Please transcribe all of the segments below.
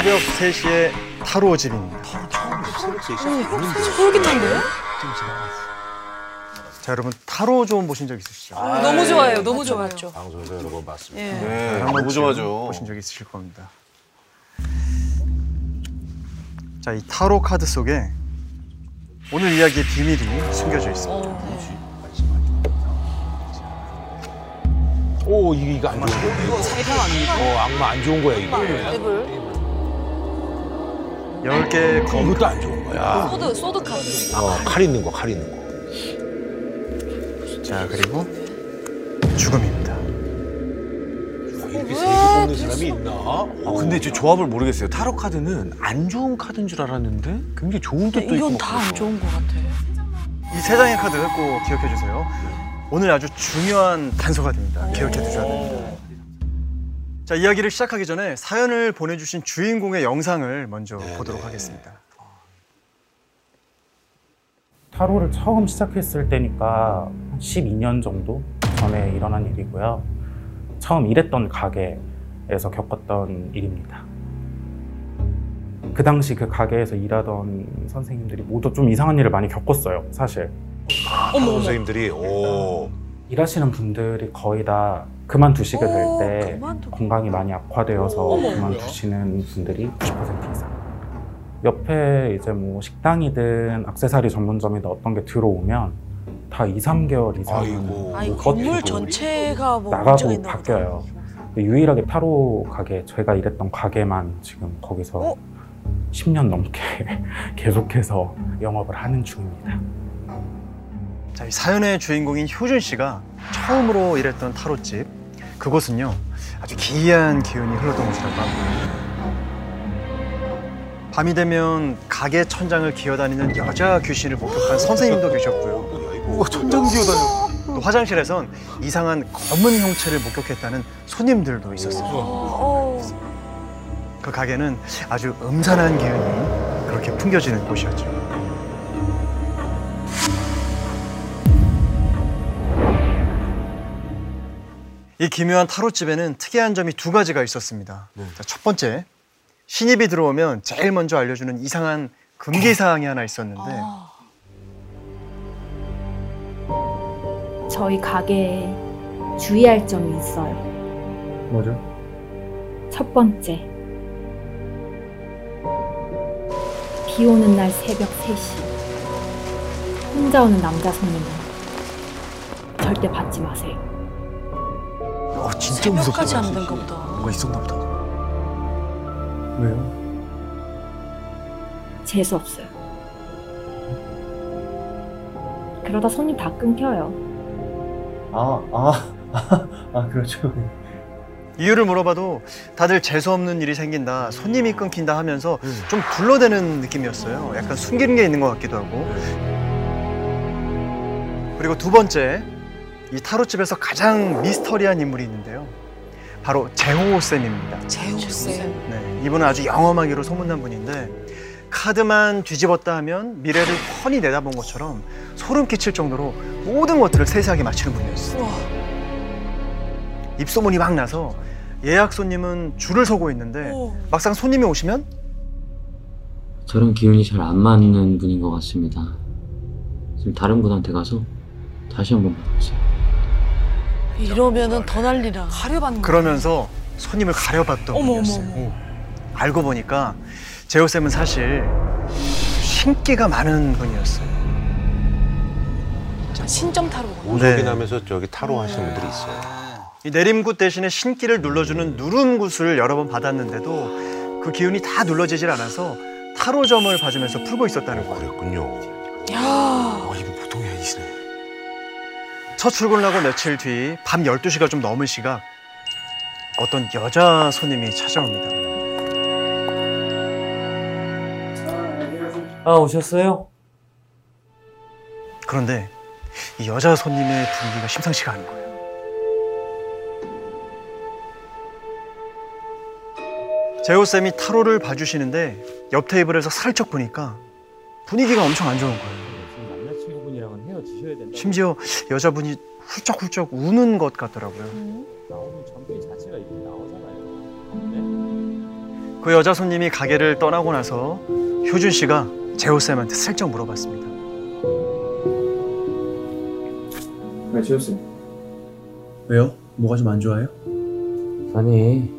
새벽 3시에 타로 집입니다. 쫄깃한데요? 자, 여러분 타로 좀 보신 적 있으시죠? 너무 좋아요. 너무 좋아요. 방송에서 여러 번 봤습니다. 예. 네, 한 너무 좋아죠. 보신 적 있으실 겁니다. 자, 이 타로 카드 속에 오늘 이야기의 비밀이 숨겨져 있습니다. 오 이게 이거 안 좋은 거야. 이거 세상 아닙니까? 어 악마 안 좋은 거야 이게. 10개의 검 이것도 안 좋은 거야. sword, sword 카드. 어, 칼 있는 거, 칼 있는 거. 자, 그리고 죽음입니다. 이렇게 세개 뽑는 사람이 있나? 아, 근데 저 조합을 모르겠어요. 타로 카드는 안 좋은 카드인 줄 알았는데 굉장히 좋은 뜻도 있고. 이건 막 다 안 좋은 것 같아. 이 세 장의 카드 꼭 기억해 주세요. 오늘 아주 중요한 단서가 됩니다. 기억해 두셔야 됩니다. 자, 이야기를 시작하기 전에 사연을 보내주신 주인공의 영상을 먼저 보도록 하겠습니다. 타로를 처음 시작했을 때니까 한 12년 정도 전에 일어난 일이고요. 처음 일했던 가게에서 겪었던 일입니다. 그 당시 그 가게에서 일하던 선생님들이 모두 좀 이상한 일을 많이 겪었어요, 사실. 어머, 선생님들이 오. 일하시는 분들이 거의 다 그만두시게 될 오, 때 그만두고. 건강이 많이 악화되어서. 그만두시는 분들이 90% 이상. 옆에 이제 뭐 식당이든 액세서리 전문점이든 어떤 게 들어오면 다 2, 3개월 이상은 못 건물 전체가 뭐 나가고. 바뀌어요. 유일하게 타로 가게 제가 일했던 가게만 지금 거기서 어? 10년 넘게 계속해서 영업을 하는 중입니다. 자, 이 사연의 주인공인 효준 씨가 처음으로 일했던 타로집 그곳은요 아주 기이한 기운이 흘러던 곳이라고 합니다. 밤이 되면 가게 천장을 기어다니는 여자 귀신을 목격한 선생님도 계셨고요. 우와, 천장 기어다녀. 또 화장실에선 이상한 검은 형체를 목격했다는 손님들도 있었어요. 어, 그 가게는 아주 음산한 기운이 그렇게 풍겨지는 곳이었죠. 이 기묘한 타로집에는 특이한 점이 두 가지가 있었습니다. 자, 첫 번째, 신입이 들어오면 제일 먼저 알려주는 이상한 금기 사항이 하나 있었는데 아. 저희 가게에 주의할 점이 있어요. 뭐죠? 첫 번째. 비 오는 날 새벽 3시. 혼자 오는 남자 손님은 절대 받지 마세요. 어, 진짜 새벽까지 무섭다. 안 된가 보다. 뭔가 있었나 보다. 왜요? 재수 없어요. 그러다 손님 다 끊겨요. 아, 아, 아, 아 그렇죠. 이유를 물어봐도 다들 재수없는 일이 생긴다, 손님이 끊긴다 하면서 좀 둘러대는 느낌이었어요. 약간 숨기는 게 있는 것 같기도 하고. 그리고 두 번째, 이 타로집에서 가장 미스터리한 인물이 있는데요. 바로 재호 쌤입니다. 재호쌤. 네, 이분은 아주 영험하기로 소문난 분인데 카드만 뒤집었다 하면 미래를 훤히 내다본 것처럼 소름 끼칠 정도로 모든 것들을 세세하게 맞히는 분이었어요. 우와. 입소문이 막 나서 예약 손님은 줄을 서고 있는데 오. 막상 손님이 오시면 저랑 기운이 잘 안 맞는 분인 것 같습니다. 지금 다른 분한테 가서 다시 한번 봐보세요. 이러면은 더 난리나. 가려받는 거. 그러면서 손님을 가려봤던 어머, 분이었어요. 어머. 알고 보니까 재호 쌤은 사실 신기가 많은 분이었어요. 신점 타로. 오적이 네. 나면서 저기 타로 하시는 분들이 있어요. 이 내림굿 대신에 신기를 눌러주는 누름굿을 여러 번 받았는데도 그 기운이 다 눌러지질 않아서 타로점을 봐주면서 풀고 있었다는 거예요. 그랬군요. 야. 어, 이분 보통이 아니시네. 첫 출근을 하고 며칠 뒤 밤 12시가 좀 넘은 시각 어떤 여자 손님이 찾아옵니다. 아, 오셨어요? 그런데 이 여자 손님의 분위기가 심상치가 않은 거예요. 재호 쌤이 타로를 봐주시는데 옆 테이블에서 살짝 보니까 분위기가 엄청 안 좋은 거예요. 심지어 여자분이 훌쩍훌쩍 우는 것 같더라고요. 나오잖아요. 그 여자 손님이 가게를 떠나고 나서 효준 씨가 재호 쌤한테 슬쩍 물어봤습니다. 왜 재웠어요? 왜요? 뭐가 좀 안 좋아요? 아니,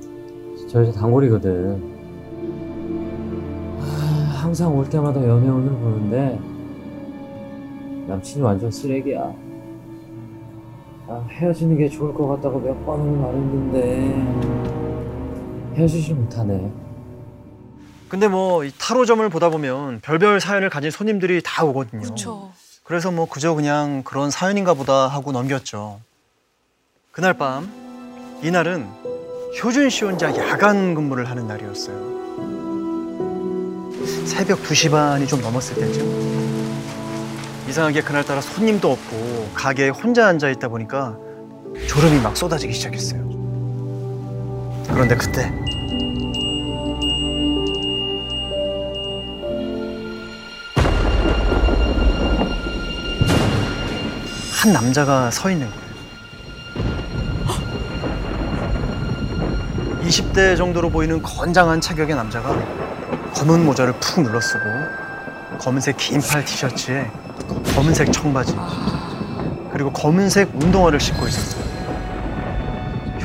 저 여자 단골이거든. 아, 항상 올 때마다 연애운을 보는데 남친이 완전 쓰레기야. 아, 헤어지는 게 좋을 것 같다고 몇 번을 말했는데 헤어지질 못하네. 근데 뭐 이 타로점을 보다 보면 별별 사연을 가진 손님들이 다 오거든요. 그렇죠. 그래서 뭐 그저 그냥 그런 사연인가 보다 하고 넘겼죠. 그날 밤 이날은 효준 씨 혼자 야간 근무를 하는 날이었어요. 새벽 2시 반이 좀 넘었을 때쯤. 이상하게 그날따라 손님도 없고 가게에 혼자 앉아 있다 보니까 졸음이 막 쏟아지기 시작했어요. 그런데 그때 한 남자가 서 있는 거예요. 20대 정도로 보이는 건장한 체격의 남자가 검은 모자를 푹 눌러쓰고 검은색 긴팔 티셔츠에 검은색 청바지 그리고 검은색 운동화를 신고 있었어요.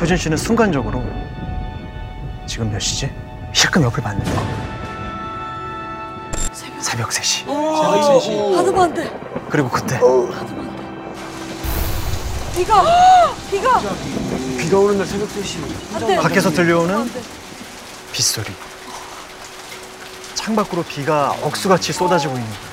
효진 씨는 순간적으로 지금 몇 시지? 힐끔 옆을 봤는데 새벽. 새벽 3시 새벽 3시. 받으면 안 돼. 그리고 그때 받으면 안 돼. 비가! 비가! 비가 오는 날 새벽 3시. 안 돼. 밖에서 들려오는. 빗소리. 창밖으로 비가 억수같이 쏟아지고 있는 거예요.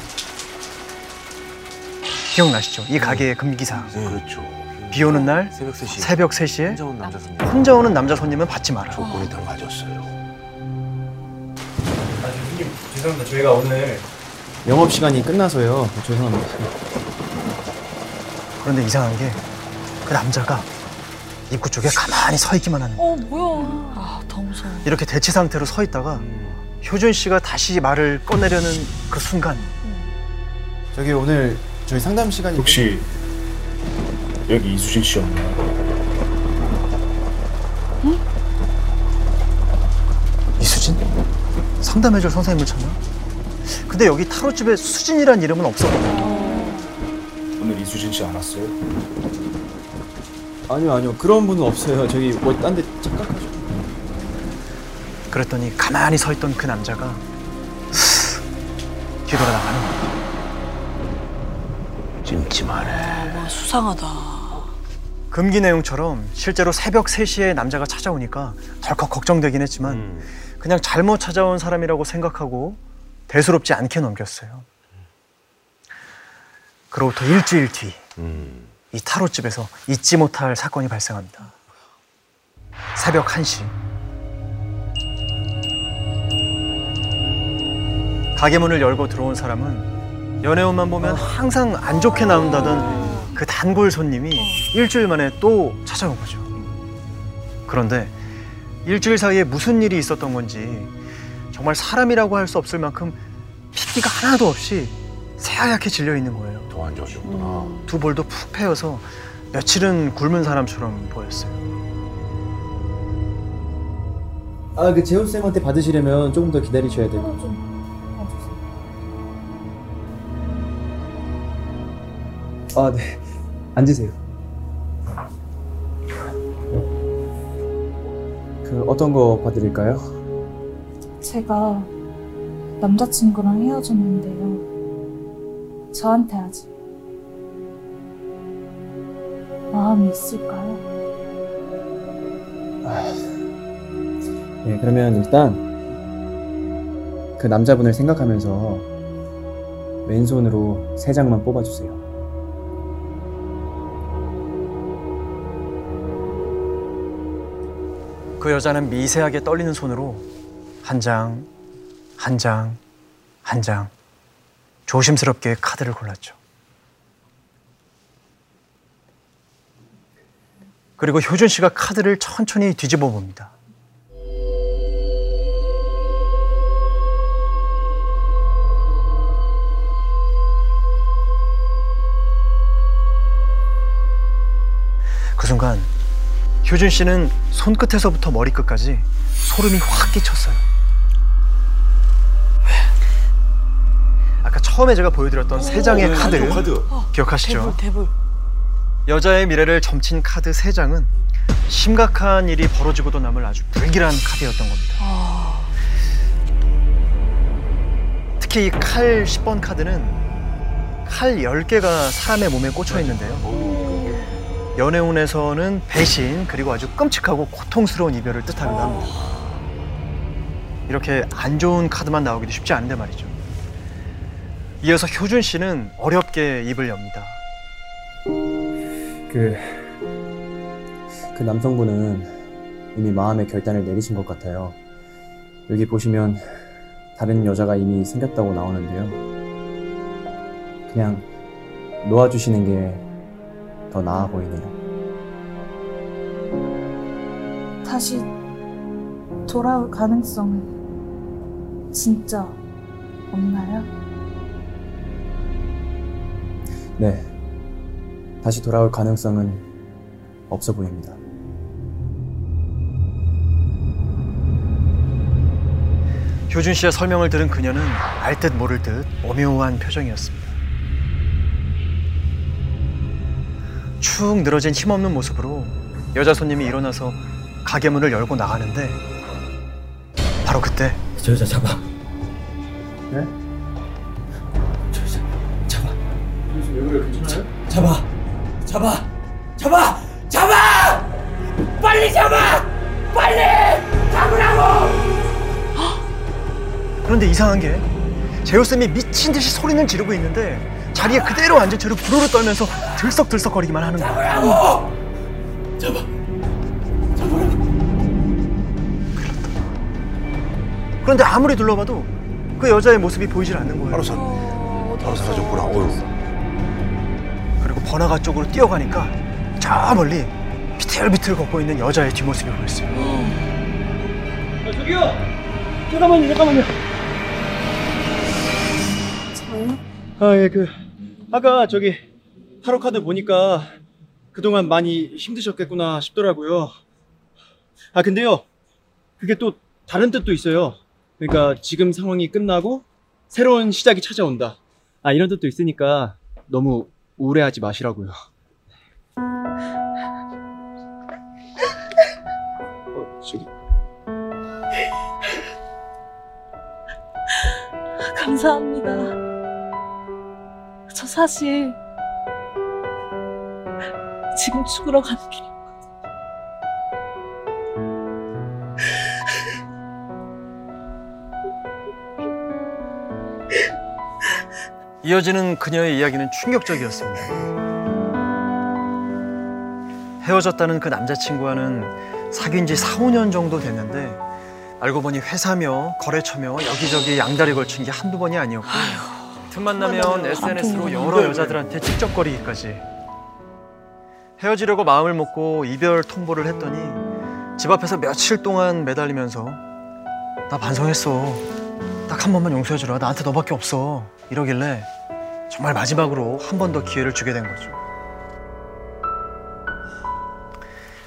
기억나시죠? 이 가게의 금기사. 그렇죠. 비 오는 날 새벽 3시. 새벽 3시에 혼자 온 남자 손님. 혼자 오는 남자 손님은 받지 마라. 조건이 다 맞았어요. 죄송합니다. 저희가 오늘 영업 시간이 끝나서요. 죄송합니다. 그런데 이상한 게 그 남자가 입구 쪽에 가만히 서 있기만 하는 거예요. 어, 뭐야. 아, 더 무서워. 이렇게 대치 상태로 서 있다가 효준 씨가 다시 말을 꺼내려는 그 순간 저기 오늘 저희 상담 시간이 혹시 여기 이수진 씨 없나요? 이수진? 상담해줄 선생님을 찾나? 근데 여기 타로집에 수진이란 이름은 없었거든요. 오늘 이수진 씨 안 왔어요? 아니요 아니요 그런 분은 없어요. 저기 뭐 딴 데 착각하죠. 그랬더니 가만히 서 있던 그 남자가 스 뒤돌아 나가는 거예요. 찜찜하네. 아, 와, 수상하다. 금기 내용처럼 실제로 새벽 3시에 남자가 찾아오니까 덜컥 걱정되긴 했지만 음. 그냥 잘못 찾아온 사람이라고 생각하고 대수롭지 않게 넘겼어요. 그로부터 일주일 뒤이 음. 타로집에서 잊지 못할 사건이 발생합니다. 새벽 1시 가게 문을 열고 들어온 사람은 연애운만 보면 항상 안 좋게 나온다던 그 단골 손님이 일주일 만에 또 찾아온 거죠. 그런데 일주일 사이에 무슨 일이 있었던 건지 정말 사람이라고 할 수 없을 만큼 핏기가 하나도 없이 새하얗게 질려 있는 거예요. 더 안 좋아졌구나. 두 볼도 푹 패여서 며칠은 굶은 사람처럼 보였어요. 아 그 재훈 쌤한테 받으시려면 조금 더 기다리셔야 돼요. 아 네. 앉으세요. 그 어떤 거 봐드릴까요? 제가 남자친구랑 헤어졌는데요. 저한테 아직 마음이 있을까요? 네, 그러면 일단 그 남자분을 생각하면서 왼손으로 세 장만 뽑아주세요. 그 여자는 미세하게 떨리는 손으로 한 장, 한 장, 한 장 조심스럽게 카드를 골랐죠. 그리고 효준 씨가 카드를 천천히 뒤집어 봅니다. 그 순간 효준 씨는 손끝에서부터 머리끝까지 소름이 확 끼쳤어요. 아까 처음에 제가 보여드렸던 어, 세 장의 네, 카드, 어, 기억하시죠? 대불, 대불. 여자의 미래를 점친 카드 세 장은 심각한 일이 벌어지고도 남을 아주 불길한 카드였던 겁니다. 아. 특히 이 칼 10번 카드는 칼 10개가 사람의 몸에 꽂혀 있는데요. 연애운에서는 배신 그리고 아주 끔찍하고 고통스러운 이별을 뜻하기도 합니다. 이렇게 안 좋은 카드만 나오기도 쉽지 않은데 말이죠. 이어서 효준 씨는 어렵게 입을 엽니다. 그, 그 남성분은 이미 마음의 결단을 내리신 것 같아요. 여기 보시면 다른 여자가 이미 생겼다고 나오는데요. 그냥 놓아주시는 게 더 나아 보이네요. 다시 돌아올 가능성은 진짜 없나요? 네. 다시 돌아올 가능성은 없어 보입니다. 효준 씨의 설명을 들은 그녀는 알 듯 모를 듯 오묘한 표정이었습니다. 축 늘어진 힘없는 모습으로 여자 손님이 일어나서 가게 문을 열고 나가는데 바로 그때 저 여자 잡아. 네? 저 여자 잡아. 왜 그래 괜찮아요? 잡아. 잡아. 잡아. 잡아. 빨리 잡아. 빨리 잡으라고. 그런데 이상한 게 제우쌤이 미친 듯이 소리는 지르고 있는데 자리에 그대로 앉은 채로 부르르 떨면서 들썩들썩거리기만 하는 거예요. 잡으라고. 잡아. 그런데 아무리 둘러봐도 그 여자의 모습이 보이질 않는 거예요. 바로 사, 바로 사라졌구나. 어휴. 그리고 번화가 쪽으로 뛰어가니까 저 멀리 비틀비틀 걷고 있는 여자의 뒷모습이 보였어요. 저기요! 잠깐만요, 잠깐만요. 저요? 아, 예, 그, 아까 저기, 타로 카드 보니까 그동안 많이 힘드셨겠구나 싶더라고요. 아, 근데요, 그게 또 다른 뜻도 있어요. 그러니까 지금 상황이 끝나고 새로운 시작이 찾아온다. 아, 이런 뜻도 있으니까 너무 우울해하지 마시라고요. 어, 저기, 감사합니다. 저 사실 지금 죽으러 가는 길. 이어지는 그녀의 이야기는 충격적이었습니다. 헤어졌다는 그 남자친구와는 사귄 지 4, 5년 정도 됐는데 알고 보니 회사며 거래처며 여기저기 양다리 걸친 게 한두 번이 아니었고 틈만 나면 SNS로 여러 여자들한테 찝쩍거리기까지. 헤어지려고 마음을 먹고 이별 통보를 했더니 집 앞에서 며칠 동안 매달리면서 나 반성했어. 딱 한 번만 용서해주라. 나한테 너밖에 없어. 이러길래 정말 마지막으로 한 번 더 기회를 주게 된 거죠.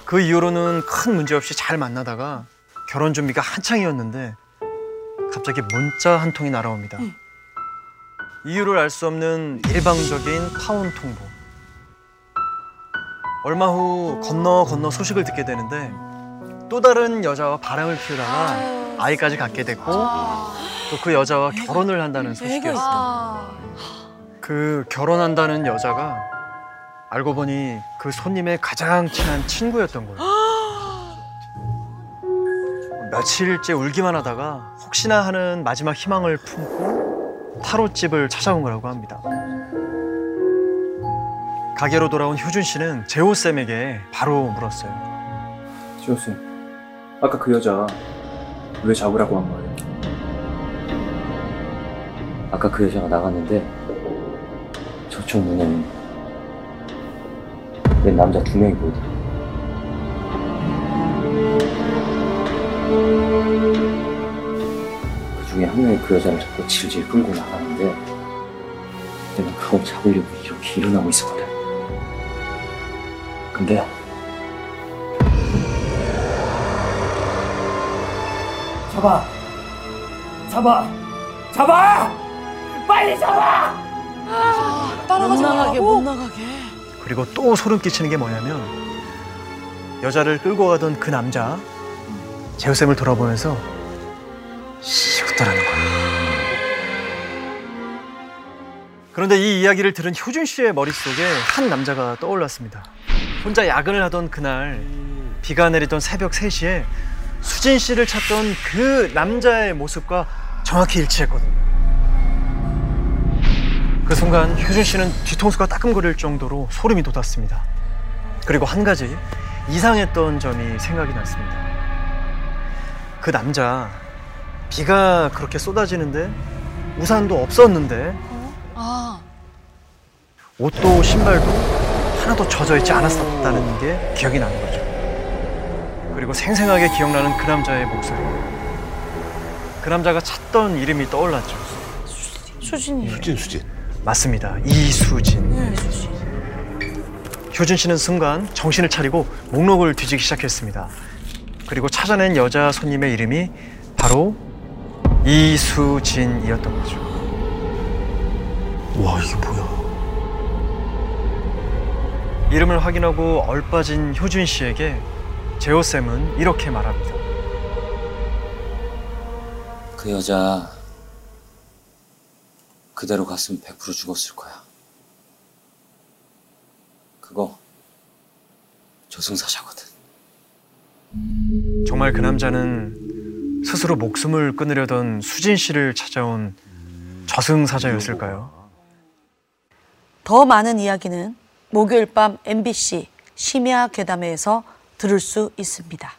그 이후로는 큰 문제 없이 잘 만나다가 결혼 준비가 한창이었는데 갑자기 문자 한 통이 날아옵니다. 이유를 알 수 없는 일방적인 파혼 통보. 얼마 후 건너 건너 소식을 듣게 되는데 또 다른 여자와 바람을 피우다가 아이까지 갖게 됐고 또 그 여자와 결혼을 한다는 소식이었어요. 있다. 그 결혼한다는 여자가 알고 보니 그 손님의 가장 친한 친구였던 거예요. 며칠째 울기만 하다가 혹시나 하는 마지막 희망을 품고 타로집을 찾아온 거라고 합니다. 가게로 돌아온 효준 씨는 재호 쌤에게 바로 물었어요. 지호쌤, 아까 그 여자 왜 잡으라고 한 거예요? 아까 그 여자가 나갔는데 저쪽 문에는 웬 남자 두 명이 보이더라. 그 중에 한 명이 그 여자를 잡고 질질 끌고 나가는데 내가 그걸 잡으려고 이렇게 일어나고 있었거든. 근데 잡아! 잡아! 잡아! 빨리 잡아! 못 나가게 못 나가게. 그리고 또 소름 끼치는 게 뭐냐면 여자를 끌고 가던 그 남자 제우쌤을 돌아보면서 씩 웃더라는 거야. 그런데 이 이야기를 들은 효준 씨의 머릿속에 한 남자가 떠올랐습니다. 혼자 야근을 하던 그날 비가 내리던 새벽 3시에 수진 씨를 찾던 그 남자의 모습과 정확히 일치했거든요. 그 순간 효준 씨는 뒤통수가 따끔거릴 정도로 소름이 돋았습니다. 그리고 한 가지 이상했던 점이 생각이 났습니다. 그 남자 비가 그렇게 쏟아지는데 우산도 없었는데 아, 옷도 신발도 하나도 젖어 있지 않았었다는 게 기억이 나는 거죠. 그리고 생생하게 기억나는 그 남자의 목소리. 그 남자가 찾던 이름이 떠올랐죠. 수진이. 수진 수진. 맞습니다. 이수진. 네, 수진. 효준 씨는 순간 정신을 차리고 목록을 뒤지기 시작했습니다. 그리고 찾아낸 여자 손님의 이름이 바로 이수진이었던 거죠. 와 이게 뭐야? 이름을 확인하고 얼빠진 효준 씨에게 재호 쌤은 이렇게 말합니다. 그 여자 그대로 갔으면 100% 죽었을 거야. 그거 저승사자거든. 정말 그 남자는 스스로 목숨을 끊으려던 수진 씨를 찾아온 저승사자였을까요? 더 많은 이야기는 목요일 밤 MBC 심야 괴담회에서 들을 수 있습니다.